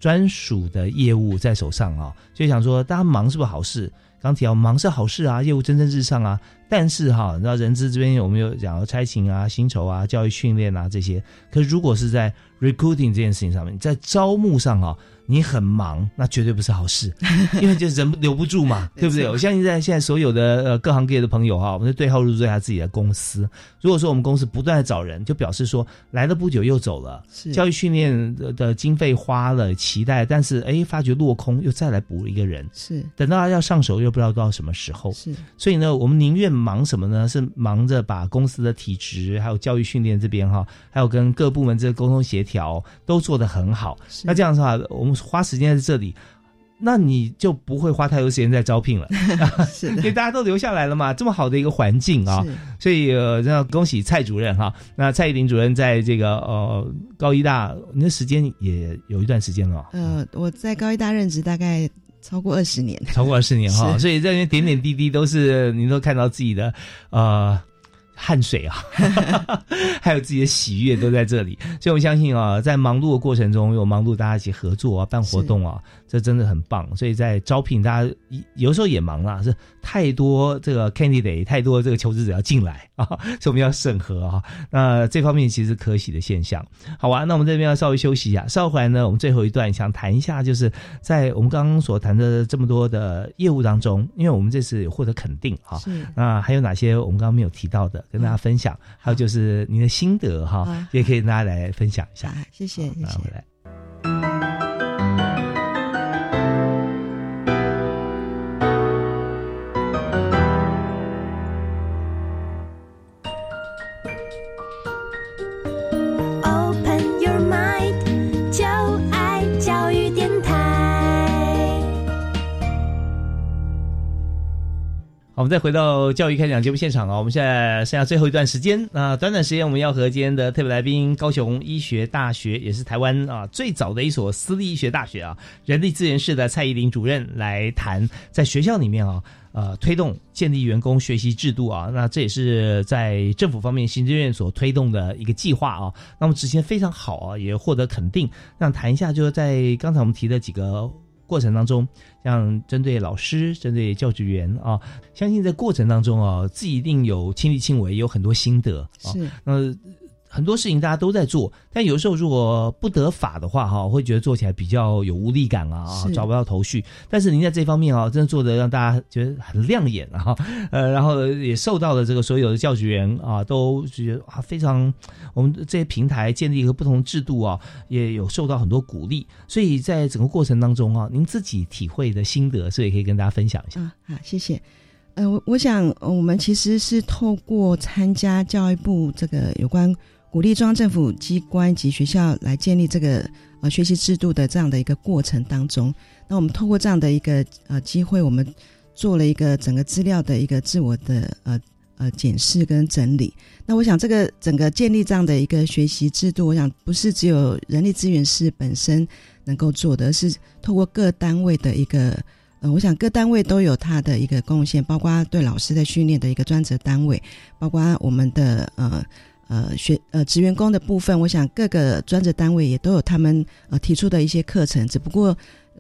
专属的业务在手上啊，就想说，大家忙是不是好事？刚提到忙是好事啊，业务蒸蒸日上啊。但是哈，你知道人资这边有没有讲到差勤啊、薪酬啊、教育训练啊这些。可是如果是在 recruiting 这件事情上面，在招募上啊。你很忙，那绝对不是好事，因为就人留不住嘛，对不对？我相信在现在所有的呃各行各业的朋友哈，我们是对号入座一下自己的公司。如果说我们公司不断的找人，就表示说来了不久又走了，是教育训练的经费花了，期待，但是哎发觉落空，又再来补一个人，是等到他要上手又不知道到什么时候，是。所以呢，我们宁愿忙什么呢？是忙着把公司的体质，还有教育训练这边哈，还有跟各部门这个沟通协调都做得很好。那这样的话，我们。花时间在这里，那你就不会花太多时间在招聘了，是的，因为大家都留下来了嘛。这么好的一个环境啊，所以呃，要恭喜蔡主任哈。那蔡依林主任在这个呃高医大，那时间也有一段时间了。呃，我在高医大任职大概超过二十年，超过二十年哈。所以这些点点滴滴都是您都看到自己的呃。汗水啊，还有自己的喜悦都在这里，所以我相信啊，在忙碌的过程中有忙碌，大家一起合作啊，办活动啊。这真的很棒，所以在招聘，大家有时候也忙啦，是太多这个 candidate，太多这个求职者要进来啊，所以我们要审核啊。那这方面其实可喜的现象。好啊，那我们这边要稍微休息一下，稍后回来呢，我们最后一段想谈一下，就是在我们刚刚所谈的这么多的业务当中，因为我们这次有获得肯定哈，那还有哪些我们刚刚没有提到的，跟大家分享？还有就是您的心得哈，也可以跟大家来分享一下。谢谢，谢谢。回来。我们再回到教育开讲节目现场啊，我们现在剩下最后一段时间，那短短时间我们要和今天的特别来宾，高雄医学大学也是台湾啊最早的一所私立医学大学啊，人力资源室的蔡依林主任来谈，在学校里面啊，呃，推动建立员工学习制度啊，那这也是在政府方面行政院所推动的一个计划啊，那么执行非常好啊，也获得肯定。那谈一下，就是在刚才我们提的几个。过程当中，像针对老师、针对教职员啊，相信在过程当中啊，自己一定有亲力亲为，有很多心得啊。是，呃。很多事情大家都在做，但有时候如果不得法的话，哈，会觉得做起来比较有无力感啊，找不到头绪。但是您在这方面啊，真的做的让大家觉得很亮眼啊，呃，然后也受到了这个所有的教职员啊，都觉得啊非常，我们这些平台建立一个不同制度啊，也有受到很多鼓励。所以在整个过程当中啊，您自己体会的心得，所以可以跟大家分享一下。好，谢谢。呃，我我想我们其实是透过参加教育部这个有关。鼓励中央政府机关及学校来建立这个呃学习制度的这样的一个过程当中，那我们透过这样的一个呃机会，我们做了一个整个资料的一个自我的呃呃检视跟整理。那我想这个整个建立这样的一个学习制度，我想不是只有人力资源师本身能够做的，是透过各单位的一个呃，我想各单位都有他的一个贡献，包括对老师的训练的一个专责单位，包括我们的呃。呃，学呃，职员工的部分，我想各个专职单位也都有他们呃提出的一些课程，只不过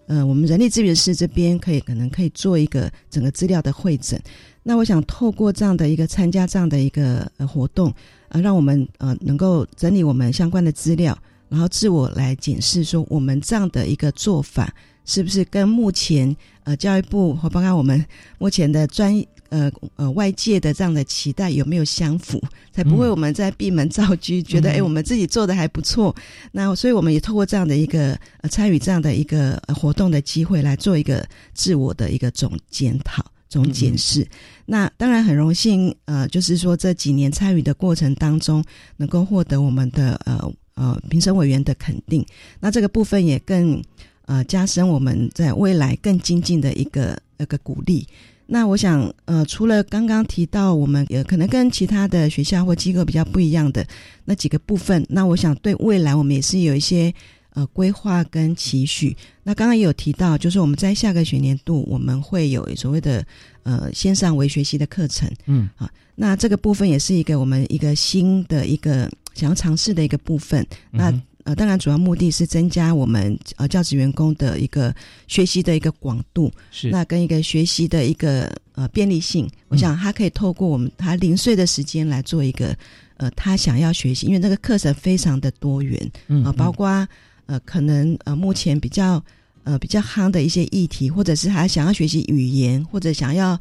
呃，我们人力资源师这边可以可能可以做一个整个资料的会诊。那我想透过这样的一个参加这样的一个呃活动啊，让我们呃能够整理我们相关的资料，然后自我来检视说我们这样的一个做法是不是跟目前呃教育部或包括我们目前的专。呃呃，外界的这样的期待有没有相符，才不会我们在闭门造车，觉得哎，我们自己做的还不错。那所以我们也透过这样的一个呃参与这样的一个活动的机会，来做一个自我的一个总检讨、总检视。那当然很荣幸，呃，就是说这几年参与的过程当中，能够获得我们的呃呃评审委员的肯定。那这个部分也更呃加深我们在未来更精进的一个那个鼓励。那我想，呃，除了刚刚提到我们呃可能跟其他的学校或机构比较不一样的那几个部分，那我想对未来我们也是有一些呃规划跟期许。那刚刚也有提到，就是我们在下个学年度我们会有所谓的呃线上微学习的课程，嗯啊，那这个部分也是一个我们一个新的一个想要尝试的一个部分。那呃，当然，主要目的是增加我们呃教职员工的一个学习的一个广度，是那跟一个学习的一个呃便利性。我想他可以透过我们他零碎的时间来做一个呃他想要学习，因为那个课程非常的多元，嗯啊，包括呃可能呃目前比较呃比较夯的一些议题，或者是他想要学习语言，或者想要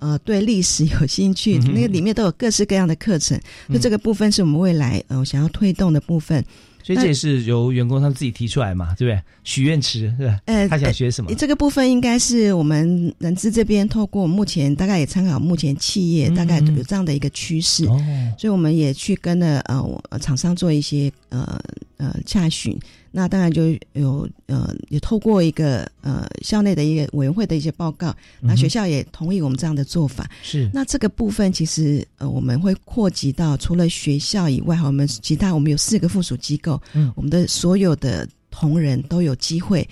呃对历史有兴趣，那个里面都有各式各样的课程。就这个部分是我们未来呃想要推动的部分。所以这也是由员工他们自己提出来嘛，对不对？许愿池是吧？呃，他想学什么？这个部分应该是我们人资这边透过目前大概也参考目前企业大概有这样的一个趋势，所以我们也去跟了呃厂商做一些呃呃洽询。那当然就有呃，也透过一个呃校内的一个委员会的一些报告，那学校也同意我们这样的做法。是那这个部分其实呃我们会扩及到除了学校以外，我们其他我们有四个附属机构，嗯，我们的所有的同仁都有机会。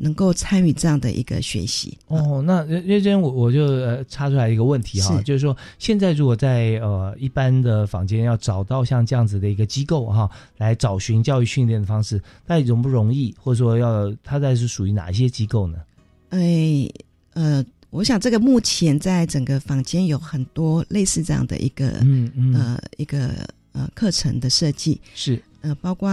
能够参与这样的一个学习哦，那认真我我就呃插出来一个问题哈，就是说现在如果在呃一般的房间要找到像这样子的一个机构哈，来找寻教育训练的方式，那容不容易？或者说要它在是属于哪一些机构呢？哎呃，我想这个目前在整个房间有很多类似这样的一个嗯嗯呃一个呃课程的设计是呃包括。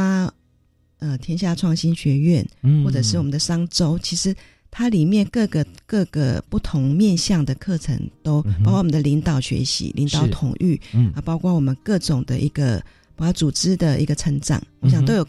呃，天下创新学院，嗯。或者是我们的商周，其实它里面各个各个不同面向的课程，都包括我们的领导学习、领导统御，啊，包括我们各种的一个，包括组织的一个成长，我想都有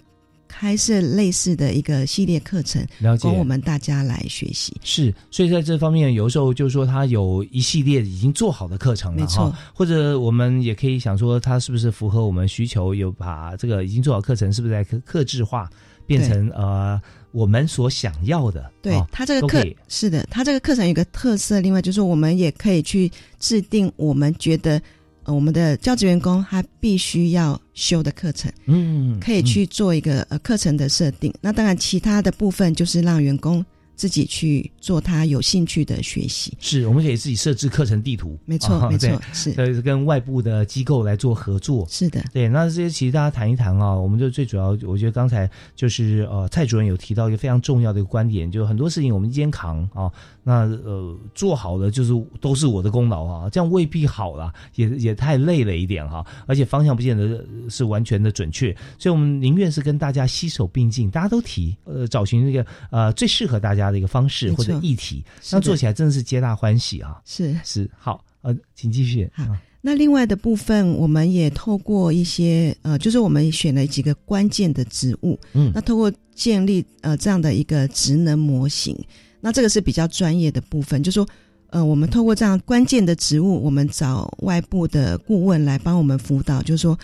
开设类似的一个系列课程，了解供我们大家来学习。是，所以在这方面，有时候就是说，他有一系列已经做好的课程了，没错哈。或者我们也可以想说，他是不是符合我们需求？有把这个已经做好课程，是不是在克克制化，变成呃我们所想要的？对哦他这个课是的，他这个课程有个特色，另外就是我们也可以去制定我们觉得呃我们的教职员工他必须要修的课程，嗯，可以去做一个呃课程的设定。那当然，其他的部分就是让员工自己去做他有兴趣的学习。是，我们可以自己设置课程地图，没错啊没错对是呃，跟外部的机构来做合作。是的，对，那这些其实大家谈一谈啊，我们就最主要，我觉得刚才就是呃，蔡主任有提到一个非常重要的一个观点，就是很多事情我们肩扛啊，那呃做好的就是都是我的功劳啊，这样未必好啦，也也太累了一点哈、而且方向不见得是完全的准确，所以我们宁愿是跟大家携手并进，大家都提，呃，找寻那个呃最适合大家的一个方式或者议题，那做起来真的是皆大欢喜啊。是。是。好，呃，请继续。好，那另外的部分，我们也透过一些呃，就是我们选了几个关键的职务，嗯。那透过建立呃这样的一个职能模型，那这个是比较专业的部分，就是说呃，我们透过这样关键的职务，我们找外部的顾问来帮我们辅导，就是说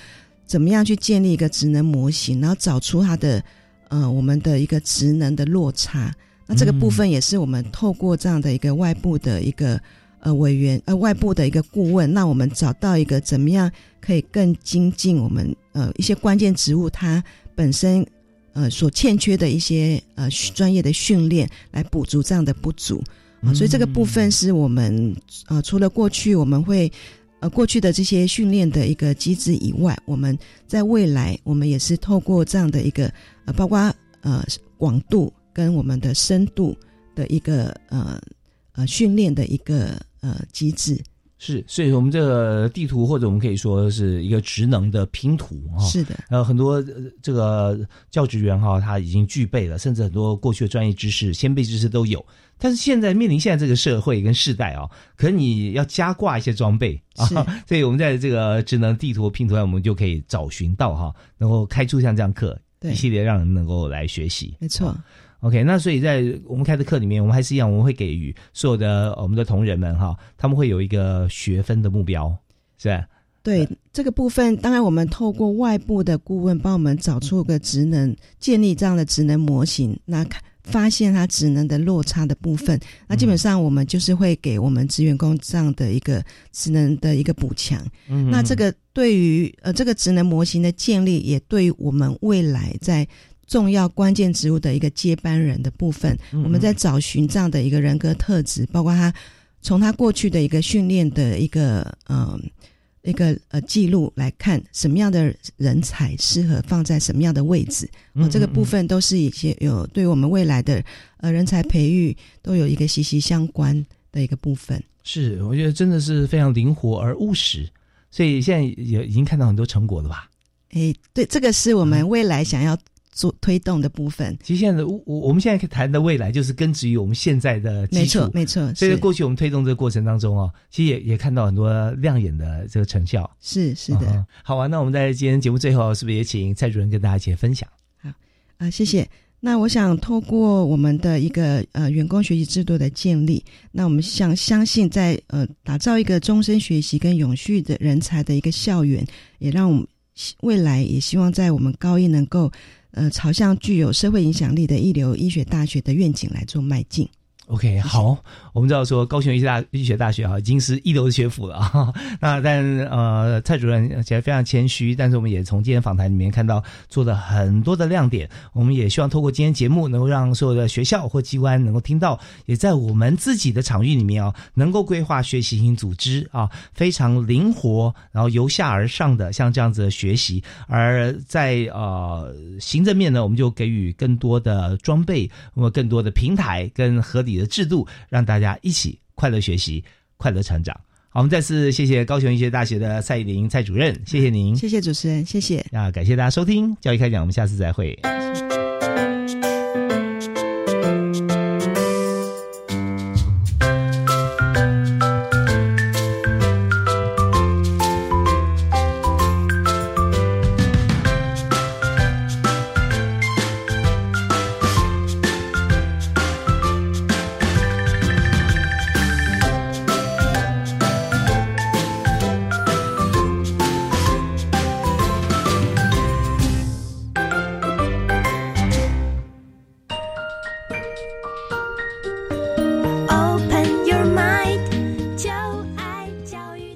怎么样去建立一个职能模型，然后找出它的呃我们的一个职能的落差。那这个部分也是我们透过这样的一个外部的一个呃委员呃外部的一个顾问，那我们找到一个怎么样可以更精进我们呃一些关键职务它本身呃所欠缺的一些呃专业的训练，来补足这样的不足啊、所以这个部分是我们呃除了过去我们会。呃，过去的这些训练的一个机制以外，我们在未来，我们也是透过这样的一个呃，包括呃广度跟我们的深度的一个呃呃训练的一个呃机制。是，所以我们这个地图或者我们可以说是一个职能的拼图哦、是的，呃，很多、呃这个教职员哈、他已经具备了，甚至很多过去的专业知识、先辈知识都有。但是现在面临现在这个社会跟世代啊、可能你要加挂一些装备啊是，所以我们在这个职能地图拼图上，我们就可以找寻到哈、能够开出像这样课对一系列让人能够来学习。没错。OK，那所以在我们开的课里面，我们还是一样，我们会给予所有的呃我们的同仁们哈，他们会有一个学分的目标，是吧？对这个部分，当然我们透过外部的顾问帮我们找出个职能，建立这样的职能模型，那看发现它职能的落差的部分，那基本上我们就是会给我们职员工这样的一个职能的一个补强。嗯那这个对于呃这个职能模型的建立，也对于我们未来在重要关键职务的一个接班人的部分，嗯我们在找寻这样的一个人格特质，包括他从他过去的一个训练的一个呃一个呃记录来看，什么样的人才适合放在什么样的位置，哦，嗯这个部嗯。分都是一些有对我们未来的呃人才培育都有一个息息相关的一个部分。是，我觉得真的是非常灵活而务实，所以现在也已经看到很多成果了吧？诶，对，这个是我们未来想要做推动的部分。其实现在的我我们现在谈的未来，就是根植于我们现在的基础，没错没错所以在过去我们推动这个过程当中哦，其实也也看到很多亮眼的这个成效。是是的。嗯好啊，那我们在今天节目最后，是不是也请蔡主任跟大家一起分享？好啊，谢谢。那我想透过我们的一个呃员工学习制度的建立，那我们想相信在呃打造一个终身学习跟永续的人才的一个校园，也让我们未来也希望在我们高一能够呃朝向具有社会影响力的一流医学大学的愿景来做迈进。OK，好，我们知道说高雄医学大医学大学啊，已经是一流的学府了啊。那但呃，蔡主任其实非常谦虚，但是我们也从今天访谈里面看到做了很多的亮点。我们也希望透过今天节目，能够让所有的学校或机关能够听到，也在我们自己的场域里面啊，能够规划学习型组织啊，非常灵活，然后由下而上的像这样子的学习。而在呃行政面呢，我们就给予更多的装备，那么更多的平台跟合理的制度，让大家一起快乐学习、快乐成长。好，我们再次谢谢高雄医学大学的蔡依林蔡主任，谢谢您，谢谢主持人，谢谢。那，感谢大家收听教育开讲，我们下次再会。